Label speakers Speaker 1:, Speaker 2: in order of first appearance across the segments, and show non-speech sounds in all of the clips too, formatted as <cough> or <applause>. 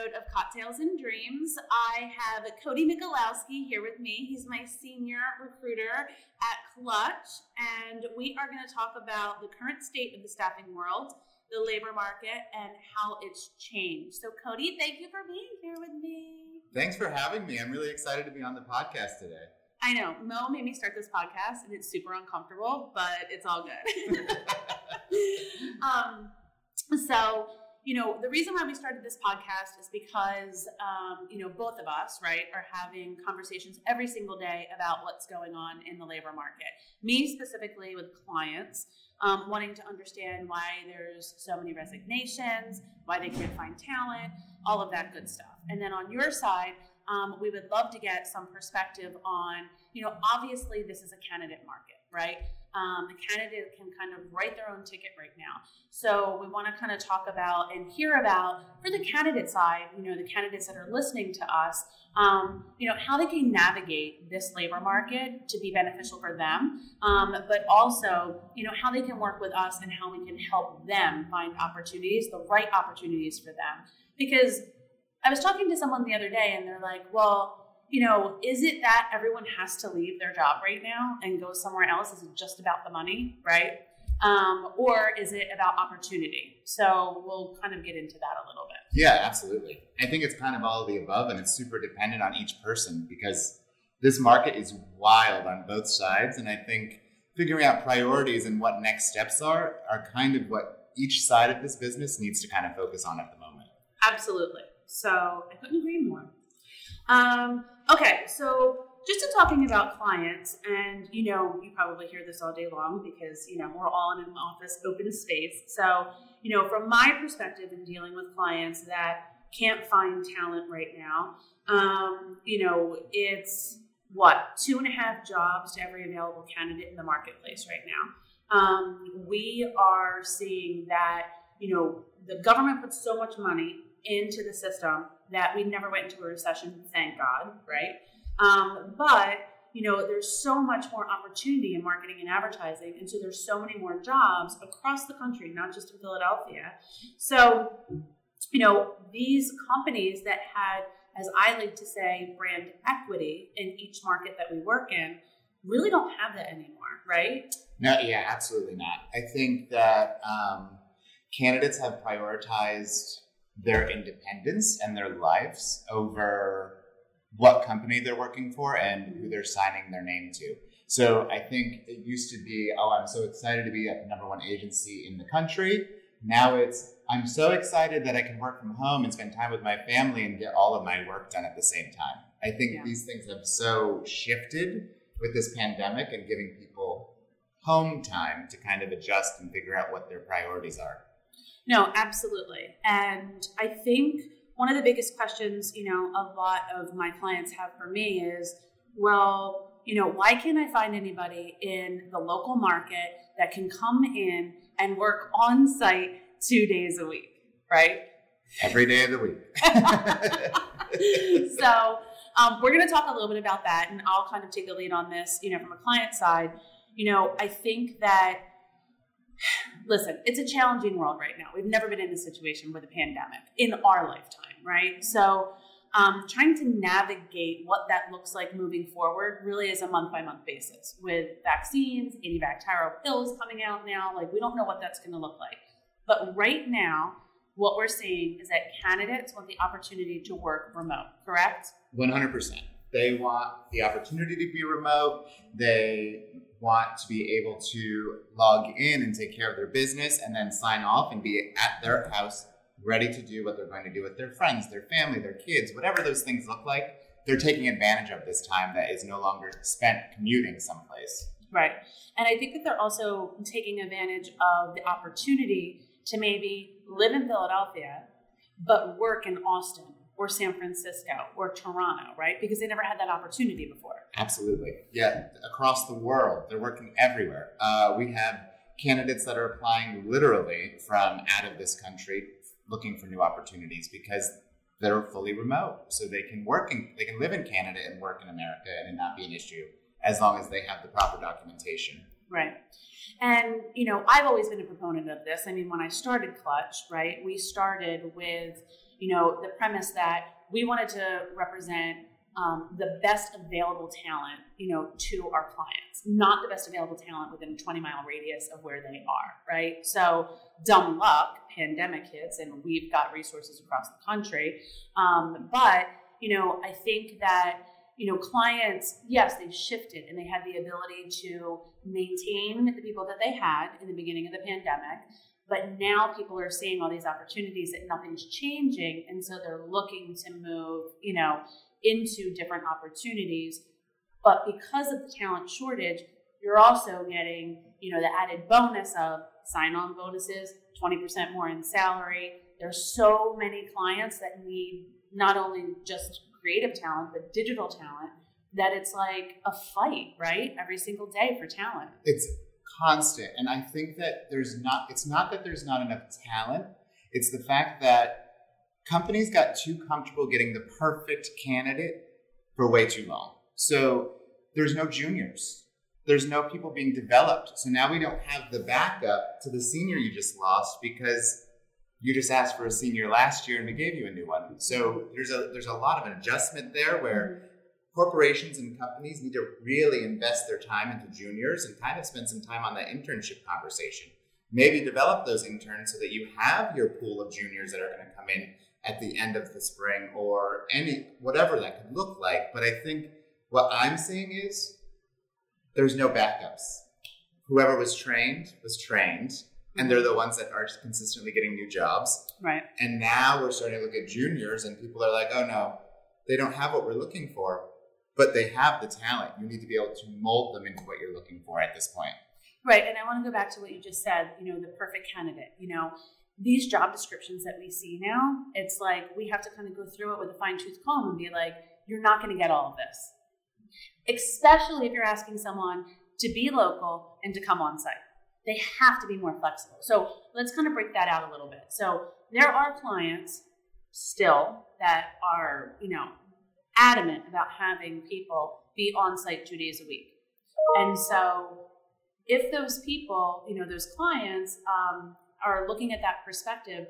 Speaker 1: episode of Cocktails and Dreams. I have Cody Michalowski here with me. He's my senior recruiter at Clutch, and we are going to talk about the current state of the staffing world, the labor market, and how it's changed. So, Cody, thank you for being here with me.
Speaker 2: Thanks for having me. I'm really excited to be on the podcast today.
Speaker 1: I know. Mo made me start this podcast, and it's super uncomfortable, but it's all good. <laughs> <laughs> um, so, you know, the reason why we started this podcast is because, um, you know, both of us, right, are having conversations every single day about what's going on in the labor market. Me specifically with clients, um, wanting to understand why there's so many resignations, why they can't find talent, all of that good stuff. And then on your side, um, we would love to get some perspective on, you know, obviously this is a candidate market, right? Um, the candidate can kind of write their own ticket right now. So we want to kind of talk about and hear about, for the candidate side, you know, the candidates that are listening to us, um, you know, how they can navigate this labor market to be beneficial for them, um, but also, you know, how they can work with us and how we can help them find opportunities, the right opportunities for them. Because I was talking to someone the other day and they're like, well, you know, is it that everyone has to leave their job right now and go somewhere else? Is it just about the money, right? Um, or is it about opportunity? So we'll kind of get into that a little bit.
Speaker 2: Yeah, absolutely. I think it's kind of all of the above, and it's super dependent on each person because this market is wild on both sides. And I think figuring out priorities and what next steps are are kind of what each side of this business needs to kind of focus on at the moment.
Speaker 1: Absolutely. So I couldn't agree more. Um, okay, so just in talking about clients, and you know, you probably hear this all day long because you know we're all in an office, open space. So you know, from my perspective in dealing with clients that can't find talent right now, um, you know, it's what two and a half jobs to every available candidate in the marketplace right now. Um, we are seeing that you know the government puts so much money into the system that we never went into a recession, thank God, right? Um, but you know, there's so much more opportunity in marketing and advertising, and so there's so many more jobs across the country, not just in Philadelphia. So, you know, these companies that had, as I like to say, brand equity in each market that we work in, really don't have that anymore, right?
Speaker 2: No, yeah, absolutely not. I think that um, candidates have prioritized their independence and their lives over what company they're working for and who they're signing their name to. So I think it used to be, oh, I'm so excited to be at the number one agency in the country. Now it's, I'm so excited that I can work from home and spend time with my family and get all of my work done at the same time. I think yeah. these things have so shifted with this pandemic and giving people home time to kind of adjust and figure out what their priorities are.
Speaker 1: No, absolutely. And I think one of the biggest questions, you know, a lot of my clients have for me is, well, you know, why can't I find anybody in the local market that can come in and work on site two days a week, right?
Speaker 2: Every day of the week. <laughs> <laughs>
Speaker 1: so um, we're going to talk a little bit about that, and I'll kind of take the lead on this, you know, from a client side. You know, I think that listen, it's a challenging world right now. We've never been in a situation with a pandemic in our lifetime, right? So, um, trying to navigate what that looks like moving forward really is a month by month basis with vaccines, antibacterial pills coming out now. Like, we don't know what that's going to look like. But right now, what we're seeing is that candidates want the opportunity to work remote, correct?
Speaker 2: 100%. They want the opportunity to be remote. They want to be able to log in and take care of their business and then sign off and be at their house ready to do what they're going to do with their friends, their family, their kids, whatever those things look like. They're taking advantage of this time that is no longer spent commuting someplace.
Speaker 1: Right. And I think that they're also taking advantage of the opportunity to maybe live in Philadelphia, but work in Austin or San Francisco or Toronto, right? Because they never had that opportunity before.
Speaker 2: Absolutely. Yeah, across the world, they're working everywhere. Uh, we have candidates that are applying literally from out of this country looking for new opportunities because they're fully remote. So they can work and they can live in Canada and work in America and it not be an issue as long as they have the proper documentation.
Speaker 1: Right. And, you know, I've always been a proponent of this. I mean, when I started Clutch, right, we started with you know, the premise that we wanted to represent um, the best available talent, you know, to our clients, not the best available talent within a 20 mile radius of where they are, right? So, dumb luck, pandemic hits, and we've got resources across the country. Um, but, you know, I think that, you know, clients, yes, they've shifted and they had the ability to maintain the people that they had in the beginning of the pandemic. But now people are seeing all these opportunities that nothing's changing. And so they're looking to move, you know, into different opportunities. But because of the talent shortage, you're also getting, you know, the added bonus of sign-on bonuses, 20% more in salary. There's so many clients that need not only just creative talent, but digital talent that it's like a fight, right? Every single day for talent.
Speaker 2: It's constant. And I think that there's not, it's not that there's not enough talent, it's the fact that companies got too comfortable getting the perfect candidate for way too long. So there's no juniors. There's no people being developed. So now we don't have the backup to the senior you just lost because you just asked for a senior last year and we gave you a new one. So there's a there's a lot of an adjustment there where mm-hmm. Corporations and companies need to really invest their time into juniors and kind of spend some time on that internship conversation. Maybe develop those interns so that you have your pool of juniors that are going to come in at the end of the spring or any whatever that could look like. But I think what I'm seeing is there's no backups. Whoever was trained was trained, and they're the ones that are consistently getting new jobs.
Speaker 1: Right.
Speaker 2: And now we're starting to look at juniors, and people are like, oh no, they don't have what we're looking for, but they have the talent. You need to be able to mold them into what you're looking for at this point.
Speaker 1: Right. And I want to go back to what you just said, you know, the perfect candidate. You know, these job descriptions that we see now, it's like we have to kind of go through it with a fine tooth comb and be like, you're not going to get all of this. Especially if you're asking someone to be local and to come on site. They have to be more flexible. So let's kind of break that out a little bit. So there are clients still that are, you know, adamant about having people be on site two days a week. And so if those people, you know, those clients um, are looking at that perspective,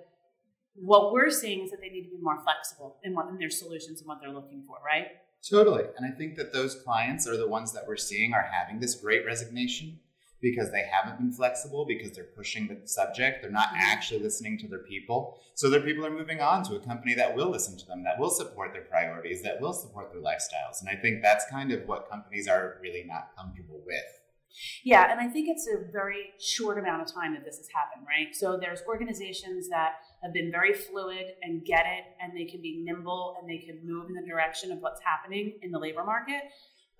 Speaker 1: what we're seeing is that they need to be more flexible in what in their solutions and what they're looking for, right?
Speaker 2: Totally. And I think that those clients are the ones that we're seeing are having this great resignation because they haven't been flexible, because they're pushing the subject. They're not mm-hmm. actually listening to their people. So their people are moving on to a company that will listen to them, that will support their priorities, that will support their lifestyles. And I think that's kind of what companies are really not comfortable with.
Speaker 1: Yeah, and I think it's a very short amount of time that this has happened, right? So there's organizations that have been very fluid and get it, and they can be nimble and they can move in the direction of what's happening in the labor market.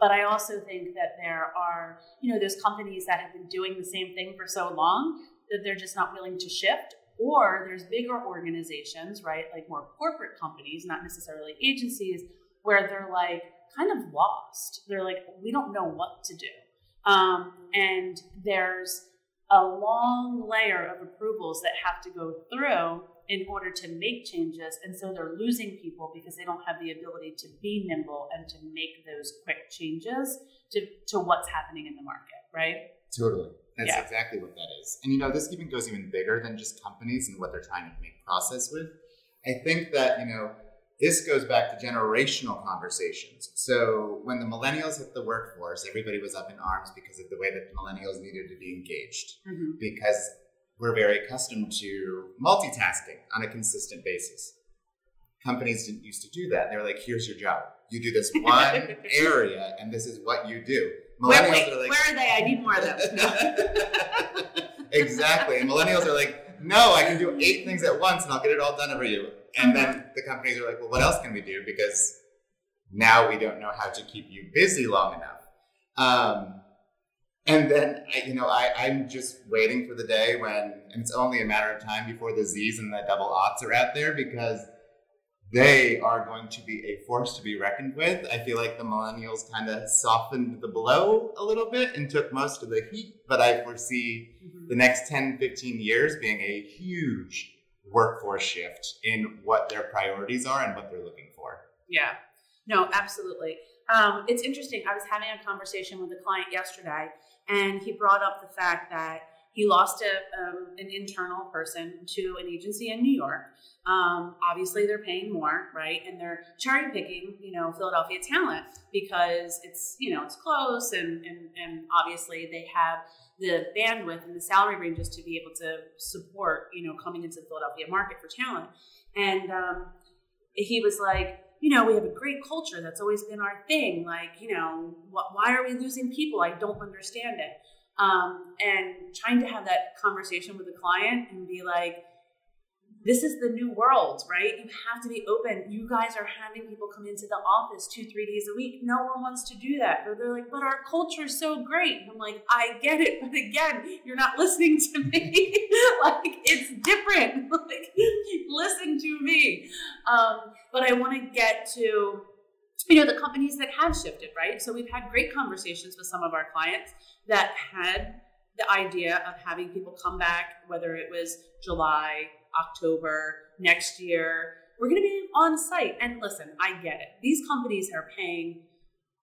Speaker 1: But I also think that there are, you know, there's companies that have been doing the same thing for so long that they're just not willing to shift. Or there's bigger organizations, right, like more corporate companies, not necessarily agencies, where they're like kind of lost. They're like, we don't know what to do. Um, and there's a long layer of approvals that have to go through in order to make changes. And so they're losing people because they don't have the ability to be nimble and to make those quick changes to, to what's happening in the market, right?
Speaker 2: Totally. That's yeah. exactly what that is. And you know, this even goes even bigger than just companies and what they're trying to make process with. I think that, you know, this goes back to generational conversations. So when the millennials hit the workforce, everybody was up in arms because of the way that millennials needed to be engaged. Mm-hmm. Because we're very accustomed to multitasking on a consistent basis. Companies didn't used to do that. They were like, here's your job. You do this <laughs> one area and this is what you do.
Speaker 1: Millennials wait, wait, are like, where are they? I need more of them. <laughs> <laughs>
Speaker 2: exactly. And millennials are like, no, I can do eight things at once and I'll get it all done over you. And then mm-hmm. the companies are like, well, what else can we do? Because now we don't know how to keep you busy long enough. Um, and then, you know, I, I'm just waiting for the day when it's only a matter of time before the Z's and the double aughts are out there because they are going to be a force to be reckoned with. I feel like the millennials kind of softened the blow a little bit and took most of the heat, but I foresee mm-hmm. the next 10, 15 years being a huge workforce shift in what their priorities are and what they're looking for.
Speaker 1: Yeah, no, absolutely. Um, it's interesting. I was having a conversation with a client yesterday, and he brought up the fact that he lost a, um, an internal person to an agency in New York. Um, obviously, they're paying more, right? And they're cherry picking, you know, Philadelphia talent because it's, you know, it's close and, and, and obviously they have the bandwidth and the salary ranges to be able to support, you know, coming into the Philadelphia market for talent. And um, he was like, you know, we have a great culture. That's always been our thing. Like, you know, wh- why are we losing people? I don't understand it. Um, and trying to have that conversation with the client and be like, this is the new world, right? You have to be open. You guys are having people come into the office two, three days a week. No one wants to do that. Or they're like, but our culture is so great. And I'm like, I get it. But again, you're not listening to me. <laughs> like, it's different. <laughs> like, listen to me. Um, but I want to get to, you know, the companies that have shifted, right? So we've had great conversations with some of our clients that had the idea of having people come back, whether it was July, October, next year. We're going to be on site. And listen, I get it. These companies are paying,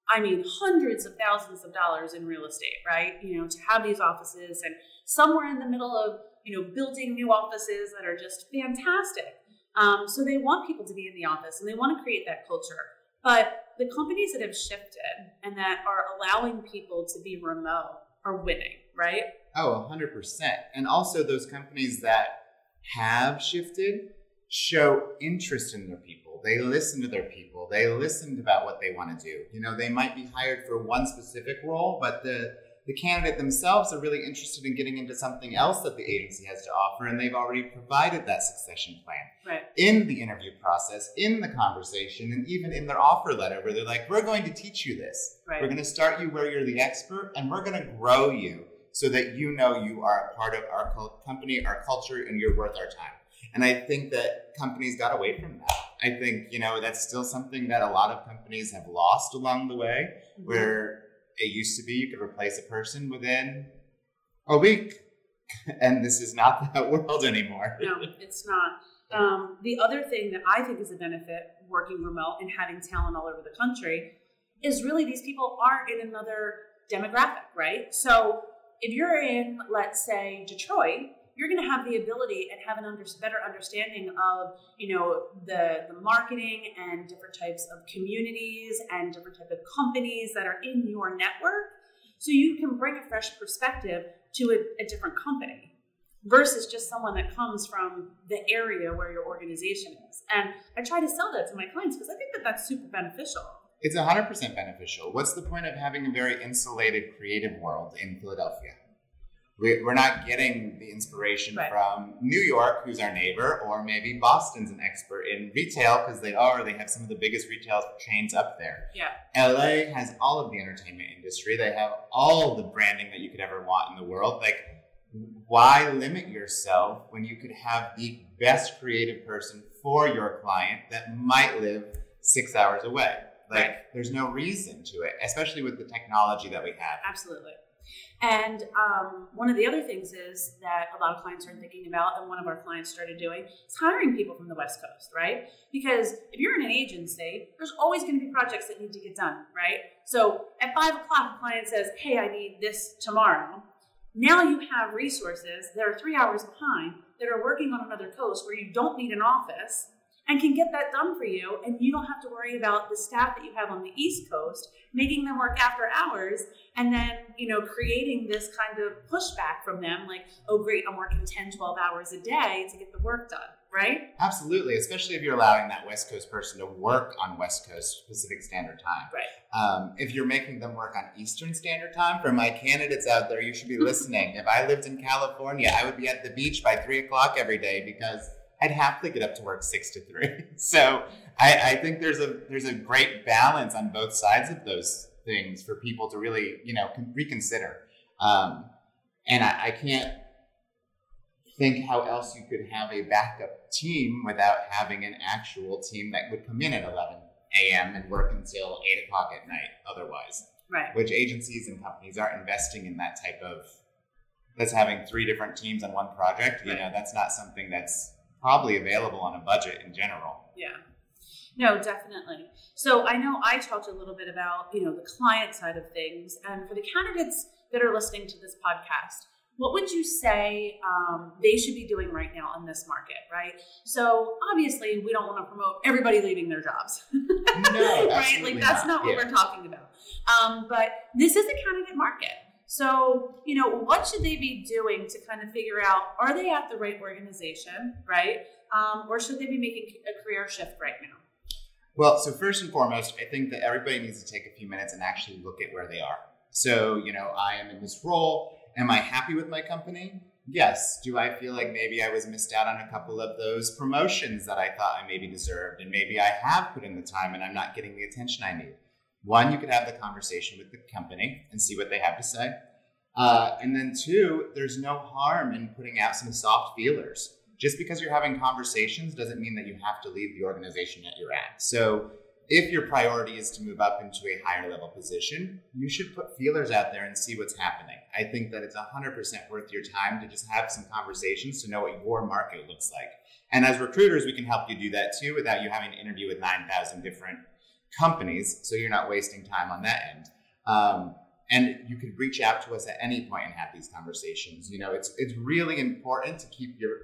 Speaker 1: I mean, hundreds of thousands of dollars in real estate, right? You know, to have these offices and somewhere in the middle of, you know, building new offices that are just fantastic. Um, so they want people to be in the office and they want to create that culture. But the companies that have shifted and that are allowing people to be remote are winning, right?
Speaker 2: Oh, 100%. And also those companies that have shifted show interest in their people. They listen to their people. They listened about what they want to do. You know, they might be hired for one specific role, but the the candidate themselves are really interested in getting into something else that the agency has to offer, and they've already provided that succession plan
Speaker 1: right.
Speaker 2: in the interview process, in the conversation, and even in their offer letter, where they're like, "We're going to teach you this.
Speaker 1: Right.
Speaker 2: We're going to start you where you're the expert, and we're going to grow you so that you know you are a part of our company, our culture, and you're worth our time. And I think that companies got away from that. I think, you know, that's still something that a lot of companies have lost along the way, mm-hmm. where it used to be you could replace a person within a week. <laughs> And this is not that <laughs> world anymore.
Speaker 1: No, it's not. Um, the other thing that I think is a benefit working remote and having talent all over the country is really these people are in another demographic, right? So if you're in, let's say, Detroit, you're going to have the ability and have an under, better understanding of, you know, the, the marketing and different types of communities and different type of companies that are in your network. So you can bring a fresh perspective to a, a different company versus just someone that comes from the area where your organization is. And I try to sell that to my clients because I think that that's super beneficial.
Speaker 2: It's 100% beneficial. What's the point of having a very insulated creative world in Philadelphia? We're not getting the inspiration right. from New York, who's our neighbor, or maybe Boston's an expert in retail because they are, they have some of the biggest retail chains up there.
Speaker 1: Yeah.
Speaker 2: LA has all of the entertainment industry. They have all the branding that you could ever want in the world. Like, why limit yourself when you could have the best creative person for your client that might live six hours away? Like, right. there's no reason to it, especially with the technology that we have.
Speaker 1: Absolutely. And um, one of the other things is that a lot of clients are thinking about, and one of our clients started doing, is hiring people from the West Coast, right? Because if you're in an agency, there's always going to be projects that need to get done, right? So at five o'clock, a client says, Hey, I need this tomorrow. Now you have resources that are three hours behind that are working on another coast where you don't need an office and can get that done for you. And you don't have to worry about the staff that you have on the East Coast making them work after hours and then, you know, creating this kind of pushback from them like, oh, great, I'm working 10, 12 hours a day to get the work done. Right?
Speaker 2: Absolutely, especially if you're allowing that West Coast person to work on West Coast Pacific Standard Time.
Speaker 1: Right.
Speaker 2: Um, if you're making them work on Eastern Standard Time, for my candidates out there, you should be <laughs> listening. if I lived in California, I would be at the beach by three o'clock every day because I'd happily get up to work six to three. <laughs> So I, I, think there's a there's a great balance on both sides of those things for people to really you know reconsider. Um, and I, I can't think how else you could have a backup team without having an actual team that would come in at 11 a.m. and work until 8 o'clock at night otherwise.
Speaker 1: Right.
Speaker 2: Which agencies and companies are investing in that type of, that's having three different teams on one project. You right. know, that's not something that's probably available on a budget in general.
Speaker 1: Yeah. No, definitely. So I know I talked a little bit about, you know, the client side of things. And for the candidates that are listening to this podcast, what would you say um, they should be doing right now in this market, right? So obviously, we don't want to promote everybody leaving their jobs, <laughs>
Speaker 2: no,
Speaker 1: right? Like that's not, not what yeah. we're talking about. Um, but this is a candidate market. So, you know, what should they be doing to kind of figure out are they at the right organization, right? Um, or should they be making a career shift right now?
Speaker 2: Well, so first and foremost, I think that everybody needs to take a few minutes and actually look at where they are. So, you know, I am in this role. Am I happy with my company? Yes. Do I feel like maybe I was missed out on a couple of those promotions that I thought I maybe deserved? And maybe I have put in the time and I'm not getting the attention I need. One, you could have the conversation with the company and see what they have to say. Uh, and then two, there's no harm in putting out some soft feelers just because you're having conversations doesn't mean that you have to leave the organization that you're at. So if your priority is to move up into a higher level position, you should put feelers out there and see what's happening. I think that it's 100% worth your time to just have some conversations to know what your market looks like. And as recruiters, we can help you do that too without you having to interview with 9,000 different companies. So you're not wasting time on that end. Um, and you can reach out to us at any point and have these conversations. You know, it's it's really important to keep your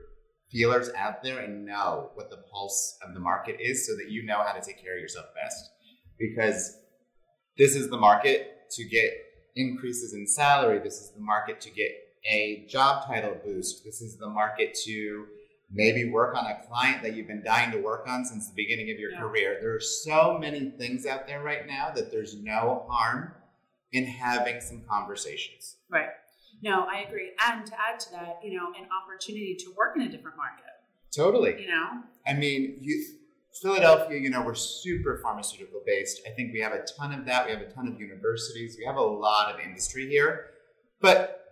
Speaker 2: feelers out there and know what the pulse of the market is so that you know how to take care of yourself best. Because this is the market to get increases in salary. This is the market to get a job title boost. This is the market to maybe work on a client that you've been dying to work on since the beginning of your yeah. career. There are so many things out there right now that there's no harm in having some conversations.
Speaker 1: Right. No, I agree. And to add to that, you know, an opportunity to work in a different market.
Speaker 2: Totally.
Speaker 1: You know?
Speaker 2: I mean, you, Philadelphia, you know, we're super pharmaceutical based. I think we have a ton of that. We have a ton of universities. We have a lot of industry here. But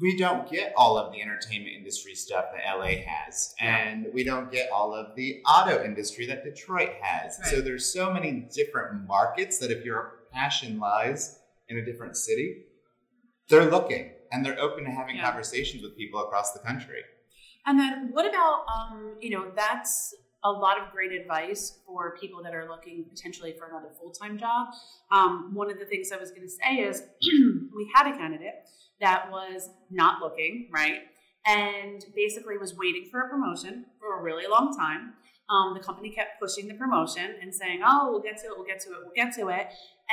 Speaker 2: we don't get all of the entertainment industry stuff that LA has. And we don't get all of the auto industry that Detroit has. Right. So there's so many different markets that if your passion lies in a different city, they're looking and they're open to having yeah. conversations with people across the country.
Speaker 1: And then what about, um, you know, that's a lot of great advice for people that are looking potentially for another full time job. Um, one of the things I was going to say is <clears throat> we had a candidate that was not looking, right? And basically was waiting for a promotion for a really long time. Um, the company kept pushing the promotion and saying, oh, we'll get to it, we'll get to it, we'll get to it.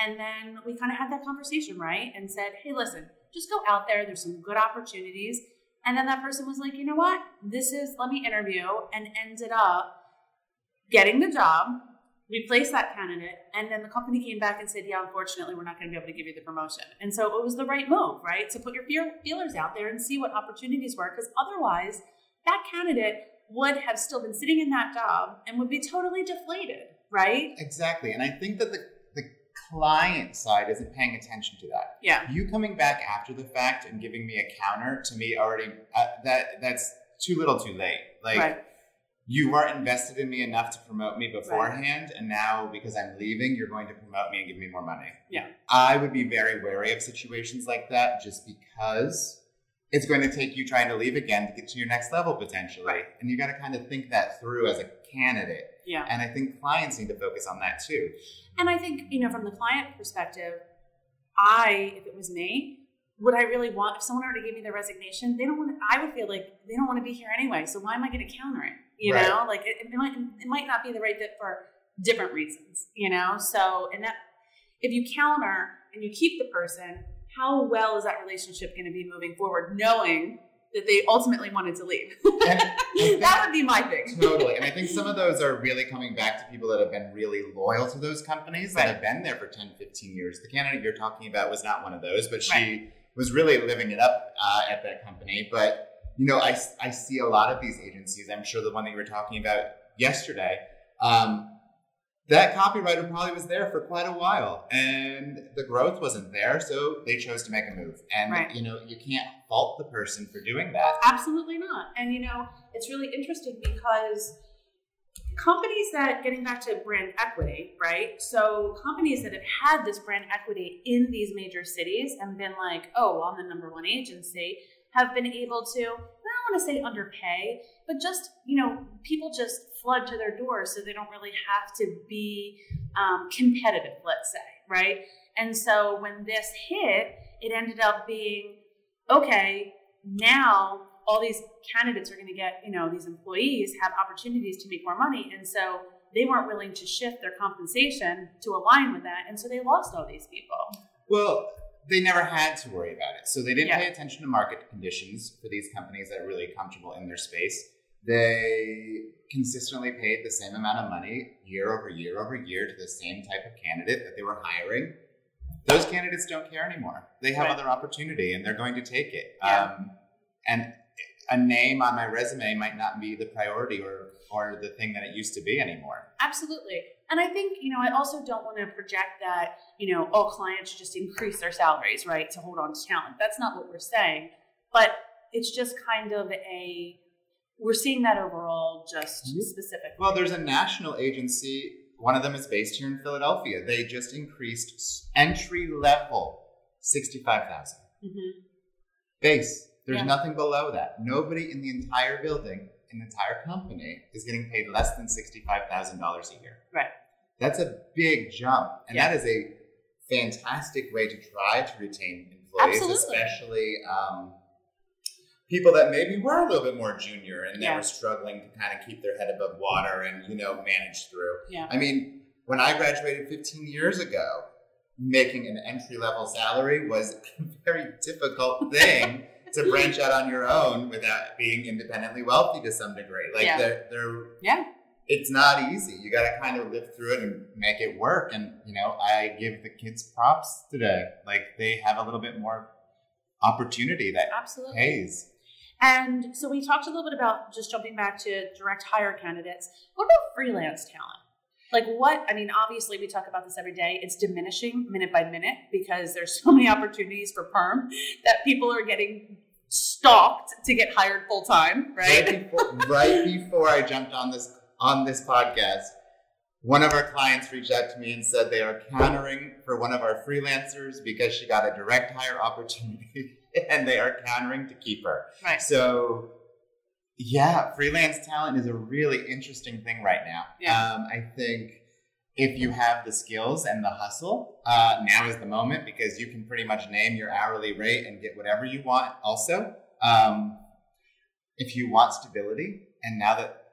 Speaker 1: And then we kind of had that conversation, right? And said, hey, listen, just go out there. There's some good opportunities. And then that person was like, you know what? This is, let me interview, and ended up getting the job. We placed that candidate, and then the company came back and said, yeah, unfortunately, we're not going to be able to give you the promotion. And so it was the right move, right? To put your feelers out there and see what opportunities were, because otherwise, that candidate would have still been sitting in that job and would be totally deflated, right?
Speaker 2: Exactly. And I think that the client side isn't paying attention to that.
Speaker 1: Yeah.
Speaker 2: You coming back after the fact and giving me a counter to me already uh, that that's too little, too late. Like right. You weren't invested in me enough to promote me beforehand, right. and now because I'm leaving, you're going to promote me and give me more money.
Speaker 1: Yeah.
Speaker 2: I would be very wary of situations like that, just because it's going to take you trying to leave again to get to your next level potentially, right. and you got to kind of think that through as a candidate.
Speaker 1: Yeah.
Speaker 2: And I think clients need to focus on that too.
Speaker 1: And I think, you know, from the client perspective, I, if it was me, would I really want, if someone already gave me their resignation, they don't want I would feel like they don't want to be here anyway. So why am I going to counter it? You right. know, like it, it, might, it might not be the right fit for different reasons, you know? So, and that, if you counter and you keep the person, how well is that relationship going to be moving forward, knowing that they ultimately wanted to leave. <laughs> that would be my thing.
Speaker 2: Totally. And I think some of those are really coming back to people that have been really loyal to those companies right. that have been there for 10, 15 years. The candidate you're talking about was not one of those, but she right. was really living it up uh, at that company. But, you know, I, I see a lot of these agencies. I'm sure the one that you were talking about yesterday. Um, that copywriter probably was there for quite a while and the growth wasn't there so they chose to make a move and right. you know you can't fault the person for doing that
Speaker 1: absolutely not and you know it's really interesting because companies that getting back to brand equity right so companies that have had this brand equity in these major cities and been like oh well, i'm the number one agency have been able to, I don't want to say underpay, but just, you know, people just flood to their doors so they don't really have to be um, competitive, let's say, right? And so when this hit, it ended up being okay, now all these candidates are going to get, you know, these employees have opportunities to make more money. And so they weren't willing to shift their compensation to align with that. And so they lost all these people.
Speaker 2: Well, they never had to worry about it. So they didn't
Speaker 1: Yeah.
Speaker 2: pay attention to market conditions for these companies that are really comfortable in their space. They consistently paid the same amount of money year over year over year to the same type of candidate that they were hiring. Those candidates don't care anymore. They have
Speaker 1: Right.
Speaker 2: other opportunity and they're going to take it.
Speaker 1: Yeah.
Speaker 2: Um, and a name on my resume might not be the priority or, or the thing that it used to be anymore.
Speaker 1: Absolutely. And I think, you know, I also don't want to project that, you know, all clients should just increase their salaries, right, to hold on to talent. That's not what we're saying. But it's just kind of a, we're seeing that overall just
Speaker 2: Yep.
Speaker 1: specifically.
Speaker 2: Well, there's a national agency. One of them is based here in Philadelphia. They just increased entry level sixty-five thousand
Speaker 1: Mhm.
Speaker 2: base. There's
Speaker 1: Yeah.
Speaker 2: nothing below that. Nobody in the entire building, the entire company, is getting paid less than sixty-five thousand dollars a year.
Speaker 1: Right.
Speaker 2: That's a big jump, and
Speaker 1: Yeah.
Speaker 2: that is a fantastic way to try to retain employees,
Speaker 1: Absolutely.
Speaker 2: especially um, people that maybe were a little bit more junior and they
Speaker 1: Yeah.
Speaker 2: were struggling to kind of keep their head above water and you know manage through.
Speaker 1: Yeah.
Speaker 2: I mean, when I graduated 15 years ago, making an entry level salary was <laughs> a very difficult thing <laughs> to branch out on your own without being independently wealthy to some degree. Like
Speaker 1: Yeah.
Speaker 2: they're, they're
Speaker 1: Yeah.
Speaker 2: it's not easy. You got to kind of live through it and make it work. And you know, I give the kids props today. Like they have a little bit more opportunity that
Speaker 1: Absolutely.
Speaker 2: pays.
Speaker 1: And so we talked a little bit about just jumping back to direct hire candidates. What about freelance talent? Like what? I mean, obviously we talk about this every day. It's diminishing minute by minute because there's so many opportunities for perm that people are getting stalked to get hired full time, right?
Speaker 2: Right before, right before I jumped on this on this podcast, one of our clients reached out to me and said they are countering for one of our freelancers because she got a direct hire opportunity <laughs> and they are countering to keep her.
Speaker 1: Right.
Speaker 2: So, yeah, freelance talent is a really interesting thing right now.
Speaker 1: Yeah.
Speaker 2: Um, I think if you have the skills and the hustle, uh, now is the moment because you can pretty much name your hourly rate and get whatever you want. Also, um, if you want stability, and now that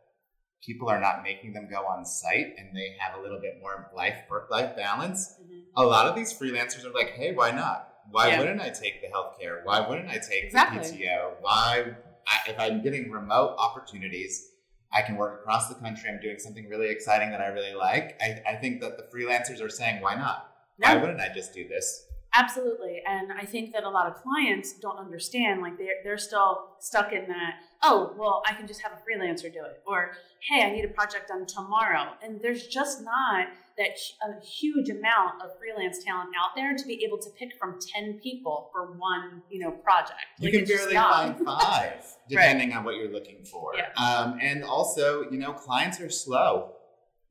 Speaker 2: people are not making them go on site and they have a little bit more life work life balance,
Speaker 1: Mhm.
Speaker 2: a lot of these freelancers are like, hey, why not? Why
Speaker 1: Yeah.
Speaker 2: wouldn't I take the healthcare? Why wouldn't I take
Speaker 1: Exactly.
Speaker 2: the PTO? Why, I, if I'm getting remote opportunities, I can work across the country. I'm doing something really exciting that I really like. I, I think that the freelancers are saying, why not? Why wouldn't I just do this?
Speaker 1: Absolutely. And I think that a lot of clients don't understand, like they're, they're still stuck in that, oh, well, I can just have a freelancer do it. Or, hey, I need a project done tomorrow. And there's just not that a huge amount of freelance talent out there to be able to pick from 10 people for one, you know, project.
Speaker 2: You
Speaker 1: Like,
Speaker 2: can barely find <laughs> five, depending on what you're looking for.
Speaker 1: Yeah.
Speaker 2: Um, and also, you know, clients are slow.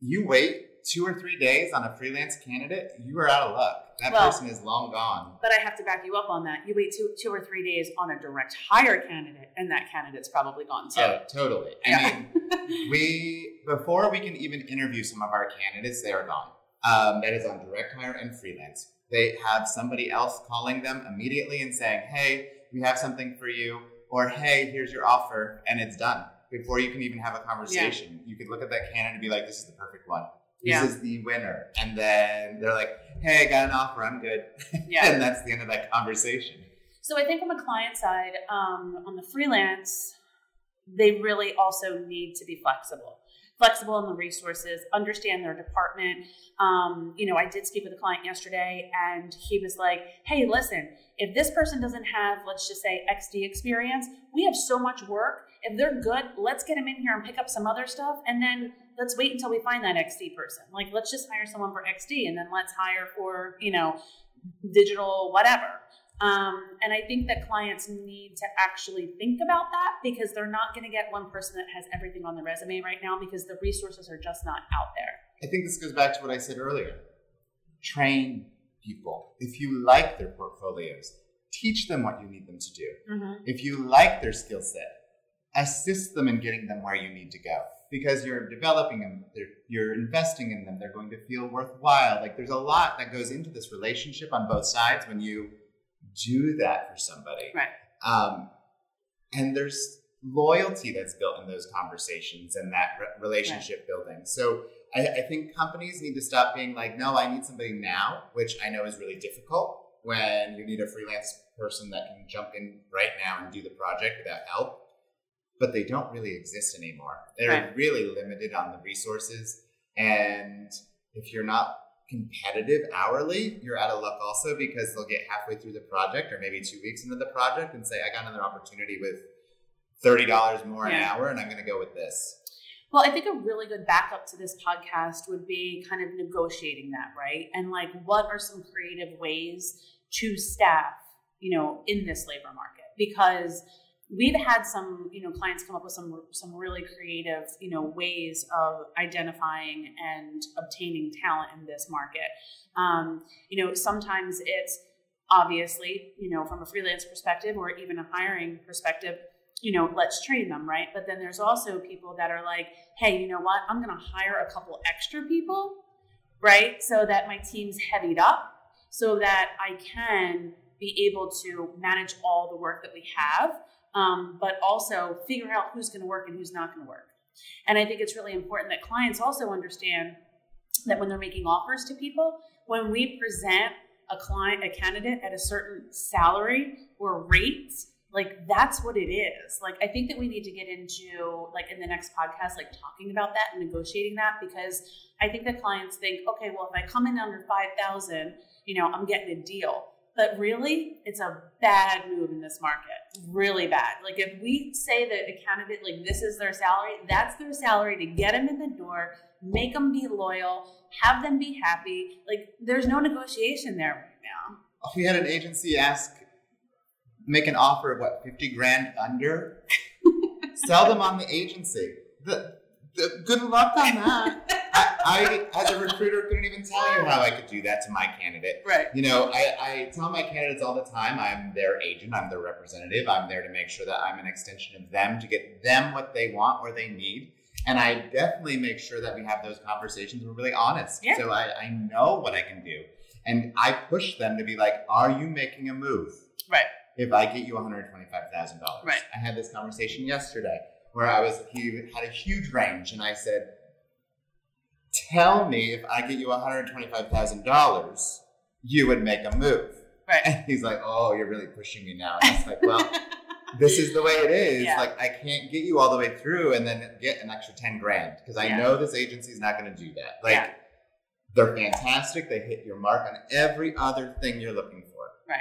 Speaker 2: You wait two or three days on a freelance candidate, you are out of luck. That
Speaker 1: Well-
Speaker 2: person is long gone.
Speaker 1: But I have to back you up on that. You wait two, two or three days on a direct hire candidate, and that candidate's probably gone too.
Speaker 2: Oh, totally. I
Speaker 1: Yeah.
Speaker 2: mean, <laughs> we before we can even interview some of our candidates, they are gone. Um, that is on direct hire and freelance. They have somebody else calling them immediately and saying, "Hey, we have something for you," or "Hey, here's your offer," and it's done before you can even have a conversation. You could look at that candidate and be like, "This is the perfect one. This
Speaker 1: Yeah.
Speaker 2: is the winner," and then they're like, "Hey, I got an offer. I'm good," <laughs>
Speaker 1: Yeah.
Speaker 2: and that's the end of that conversation.
Speaker 1: So I think on the client side, um, on the freelance, they really also need to be flexible. Flexible in the resources, understand their department. Um, you know, I did speak with a client yesterday, and he was like, "Hey, listen, if this person doesn't have, let's just say, XD experience, we have so much work. If they're good, let's get them in here and pick up some other stuff, and then let's wait until we find that XD person. Like, let's just hire someone for XD, and then let's hire for, you know, digital whatever." Um, and I think that clients need to actually think about that because they're not going to get one person that has everything on the resume right now because the resources are just not out there.
Speaker 2: I think this goes back to what I said earlier. Train people. If you like their portfolios, teach them what you need them to do. If you like their skill set, assist them in getting them where you need to go. Because you're developing them, you're investing in them, they're going to feel worthwhile. Like there's a lot that goes into this relationship on both sides when you do that for somebody.
Speaker 1: Right.
Speaker 2: Um, and there's loyalty that's built in those conversations and that re- relationship building. So I, I think companies need to stop being like, no, I need somebody now, which I know is really difficult when you need a freelance person that can jump in right now and do the project without help. But they don't really exist anymore. They're
Speaker 1: Right.
Speaker 2: really limited on the resources. And if you're not competitive hourly, you're out of luck also because they'll get halfway through the project or maybe two weeks into the project and say, I got another opportunity with $30 more an hour and I'm going to go with this.
Speaker 1: Well, I think a really good backup to this podcast would be kind of negotiating that, right? And like, what are some creative ways to staff, you know, in this labor market? Because we've had some, you know, clients come up with some some really creative, you know, ways of identifying and obtaining talent in this market. Um, you know, sometimes it's obviously, you know, from a freelance perspective or even a hiring perspective, you know, let's train them, right? But then there's also people that are like, hey, you know what? I'm going to hire a couple extra people, right? So that my team's heavied up, so that I can be able to manage all the work that we have, um, but also figure out who's going to work and who's not going to work. And I think it's really important that clients also understand that when they're making offers to people, when we present a client, a candidate at a certain salary or rate, like that's what it is. Like I think that we need to get into like in the next podcast, like talking about that and negotiating that because I think that clients think, okay, well if I come in under five thousand, you know, I'm getting a deal. But really, it's a bad move in this market. Really bad. Like if we say that a candidate like this is their salary, that's their salary to get them in the door, make them be loyal, have them be happy. Like there's no negotiation there right now.
Speaker 2: We had an agency ask, make an offer of what, 50 grand under? <laughs> Sell them on the agency. The, the, good luck on that. <laughs> I, I, as a recruiter, couldn't even tell you how I could do that to my candidate.
Speaker 1: Right.
Speaker 2: You know, I, I tell my candidates all the time I'm their agent, I'm their representative, I'm there to make sure that I'm an extension of them to get them what they want or they need. And I definitely make sure that we have those conversations. We're really honest.
Speaker 1: Yeah.
Speaker 2: So I, I know what I can do. And I push them to be like, are you making a move?
Speaker 1: Right.
Speaker 2: If I get you $125,000.
Speaker 1: Right.
Speaker 2: I had this conversation yesterday where I was, he had a huge range and I said, tell me if I get you $125,000, you would make a move.
Speaker 1: Right.
Speaker 2: And he's like, oh, you're really pushing me now. And it's like, well, <laughs> this is the way it is.
Speaker 1: Yeah.
Speaker 2: Like, I can't get you all the way through and then get an extra 10 grand because I
Speaker 1: Yeah.
Speaker 2: know this agency's not going to do that. Like,
Speaker 1: Yeah.
Speaker 2: they're fantastic. They hit your mark on every other thing you're looking for.
Speaker 1: Right.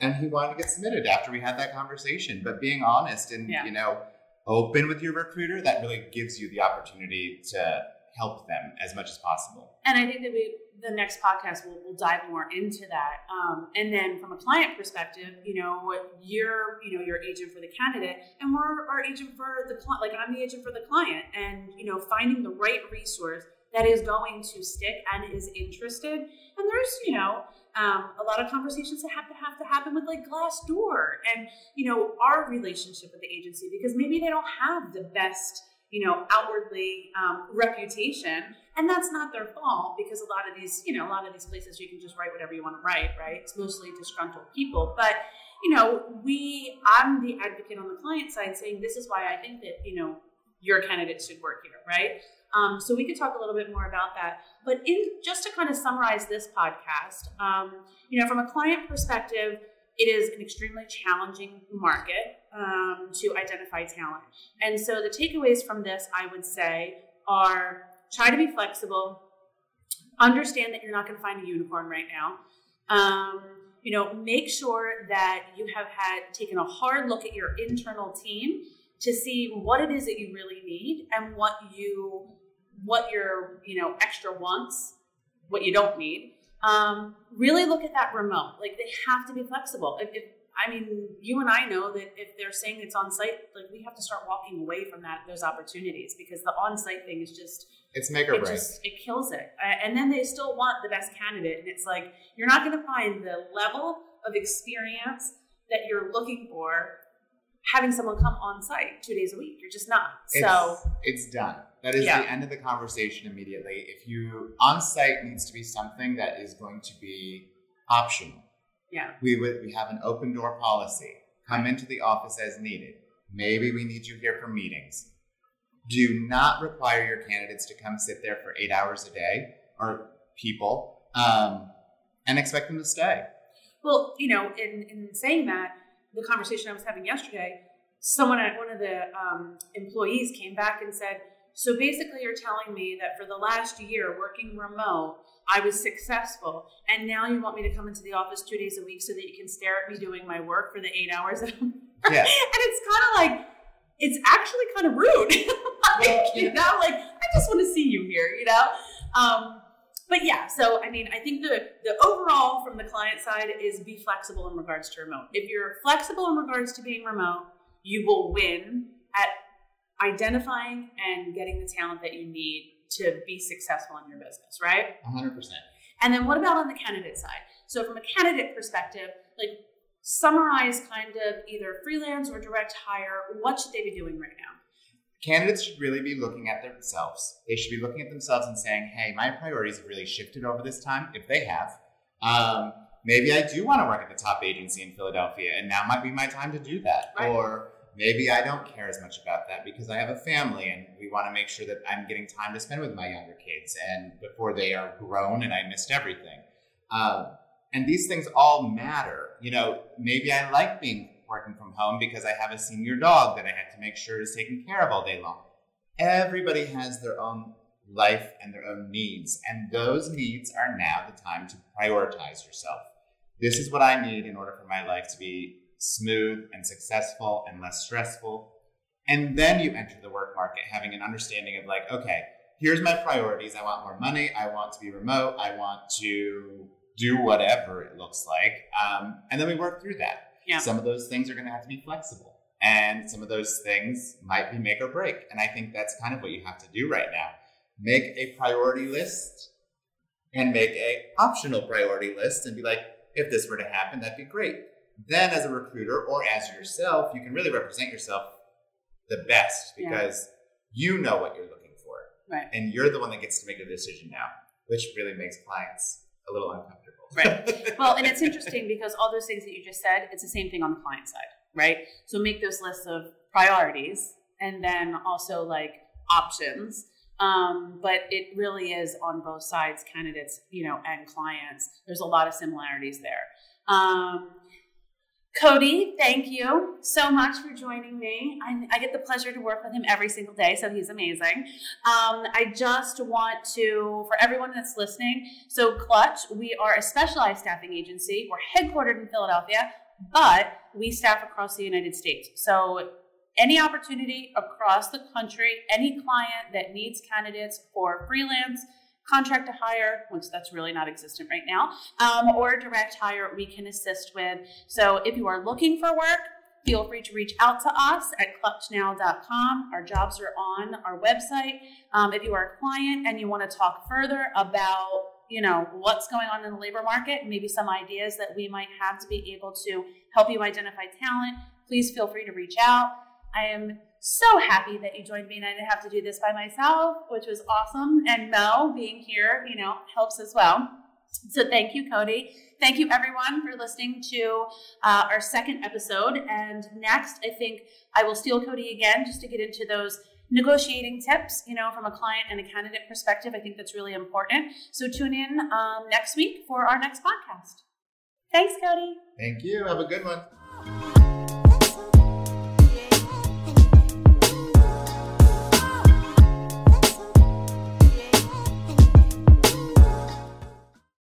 Speaker 2: And he wanted to get submitted after we had that conversation. But being honest and, you know, open with your recruiter, that really gives you the opportunity to help them as much as possible.
Speaker 1: And I think that we, the next podcast, will will dive more into that. Um, and then from a client perspective, you know, you're, you know, your agent for the candidate, and we're our agent for the client. Like I'm the agent for the client, and you know, finding the right resource that is going to stick and is interested. And there's, you know, um, a lot of conversations that have to have to happen with like Glassdoor and you know our relationship with the agency because maybe they don't have the best you know outwardly um, reputation. And that's not their fault because a lot of these you know a lot of these places you can just write whatever you want to write right? It's mostly disgruntled people. But you know we i'm the advocate on the client side saying this is why i think that you know your candidate should work here right? Um, so we could talk a little bit more about that. But in just to kind of summarize this podcast um, you know from a client perspective it is an extremely challenging market um, to identify talent. And so the takeaways from this i would say are try to be flexible. Understand that you're not going to find a unicorn right now. Um, you know make sure that you have had taken a hard look at your internal team to see what it is that you really need and what you what your you know extra wants what you don't need um, really look at that remote like they have to be flexible if, if I mean, you and I know that if they're saying it's on site, like we have to start walking away from that those opportunities because the on site thing is just
Speaker 2: It's make or
Speaker 1: it
Speaker 2: break.
Speaker 1: just it kills it. And then they still want the best candidate, and it's like you're not going to find the level of experience that you're looking for having someone come on site two days a week. You're just not. So
Speaker 2: it's, it's done. That is
Speaker 1: Yeah.
Speaker 2: the end of the conversation immediately. If you on site needs to be something that is going to be optional.
Speaker 1: yeah,
Speaker 2: We would we have an open door policy. Come into the office as needed. Maybe we need you here for meetings. Do not require your candidates to come sit there for eight hours a day or people um, and expect them to stay.
Speaker 1: Well, you know, in, in saying that, the conversation I was having yesterday, someone at one of the um, employees came back and said, So basically, you're telling me that for the last year working remote, I was successful, and now you want me to come into the office two days a week so that you can stare at me doing my work for the eight hours that I'm
Speaker 2: Yeah. <laughs>
Speaker 1: and it's kind of like it's actually kind of rude. <laughs> Like,
Speaker 2: Well,
Speaker 1: you know like i just want to see you here you know? Um, but yeah so i mean i think the the overall from the client side is be flexible in regards to remote. If you're flexible in regards to being remote you will win at identifying and getting the talent that you need to be successful in your business right
Speaker 2: 100%.
Speaker 1: and then what about on the candidate side? So from a candidate perspective, like summarize kind of either freelance or direct hire, what should they be doing right now?
Speaker 2: Candidates should really be looking at themselves. They should be looking at themselves and saying, hey, my priorities have really shifted over this time, if they have. Um, maybe I do want to work at the top agency in Philadelphia, and now might be my time to do that.
Speaker 1: Right.
Speaker 2: Or maybe I don't care as much about that because I have a family and we want to make sure that I'm getting time to spend with my younger kids and before they are grown and I missed everything. Um, and these things all matter. You know, maybe I like being working from home because I have a senior dog that I have to make sure is taken care of all day long. Everybody has their own life and their own needs, and those needs are now the time to prioritize yourself. This is what I need in order for my life to be smooth and successful and less stressful. And then you enter the work market having an understanding of like, okay, here's my priorities. I want more money. I want to be remote. I want to do whatever it looks like. Um, and then we work through that.
Speaker 1: Yeah.
Speaker 2: Some of those things are going to have to be flexible. And some of those things might be make or break. And I think that's kind of what you have to do right now. Make a priority list and make a optional priority list and be like, if this were to happen, that'd be great. Then as a recruiter or as yourself, you can really represent yourself the best
Speaker 1: Yeah.
Speaker 2: because you know what you're looking for.
Speaker 1: Right.
Speaker 2: And you're the one that gets to make the decision now, which really makes clients a little uncomfortable.
Speaker 1: Right. <laughs> Well, and it's interesting because all those things that you just said, it's the same thing on the client side, right? So make those lists of priorities and then also like options. Um, but it really is on both sides, candidates, you know, and clients. There's a lot of similarities there. Um, Cody, thank you so much for joining me. I, I get the pleasure to work with him every single day, so he's amazing. Um, I just want to, for everyone that's listening, so Clutch, we are a specialized staffing agency. We're headquartered in Philadelphia, but we staff across the United States. So any opportunity across the country, any client that needs candidates for freelance, contract to hire, which that's really not existent right now, um, or direct hire, we can assist with. So if you are looking for work, feel free to reach out to us at clutchnow.com. Our jobs are on our website. Um, if you are a client and you want to talk further about you know what's going on in the labor market, maybe some ideas that we might have to be able to help you identify talent, please feel free to reach out. I am so happy that you joined me and I didn't have to do this by myself, which was awesome. And Mel being here, you know, helps as well. So thank you, Cody. Thank you, everyone, for listening to uh, our second episode. And next, I think I will steal Cody again just to get into those negotiating tips, you know, from a client and a candidate perspective. I think that's really important. So tune in um, next week for our next podcast. Thanks, Cody.
Speaker 2: Thank you. Have a good one.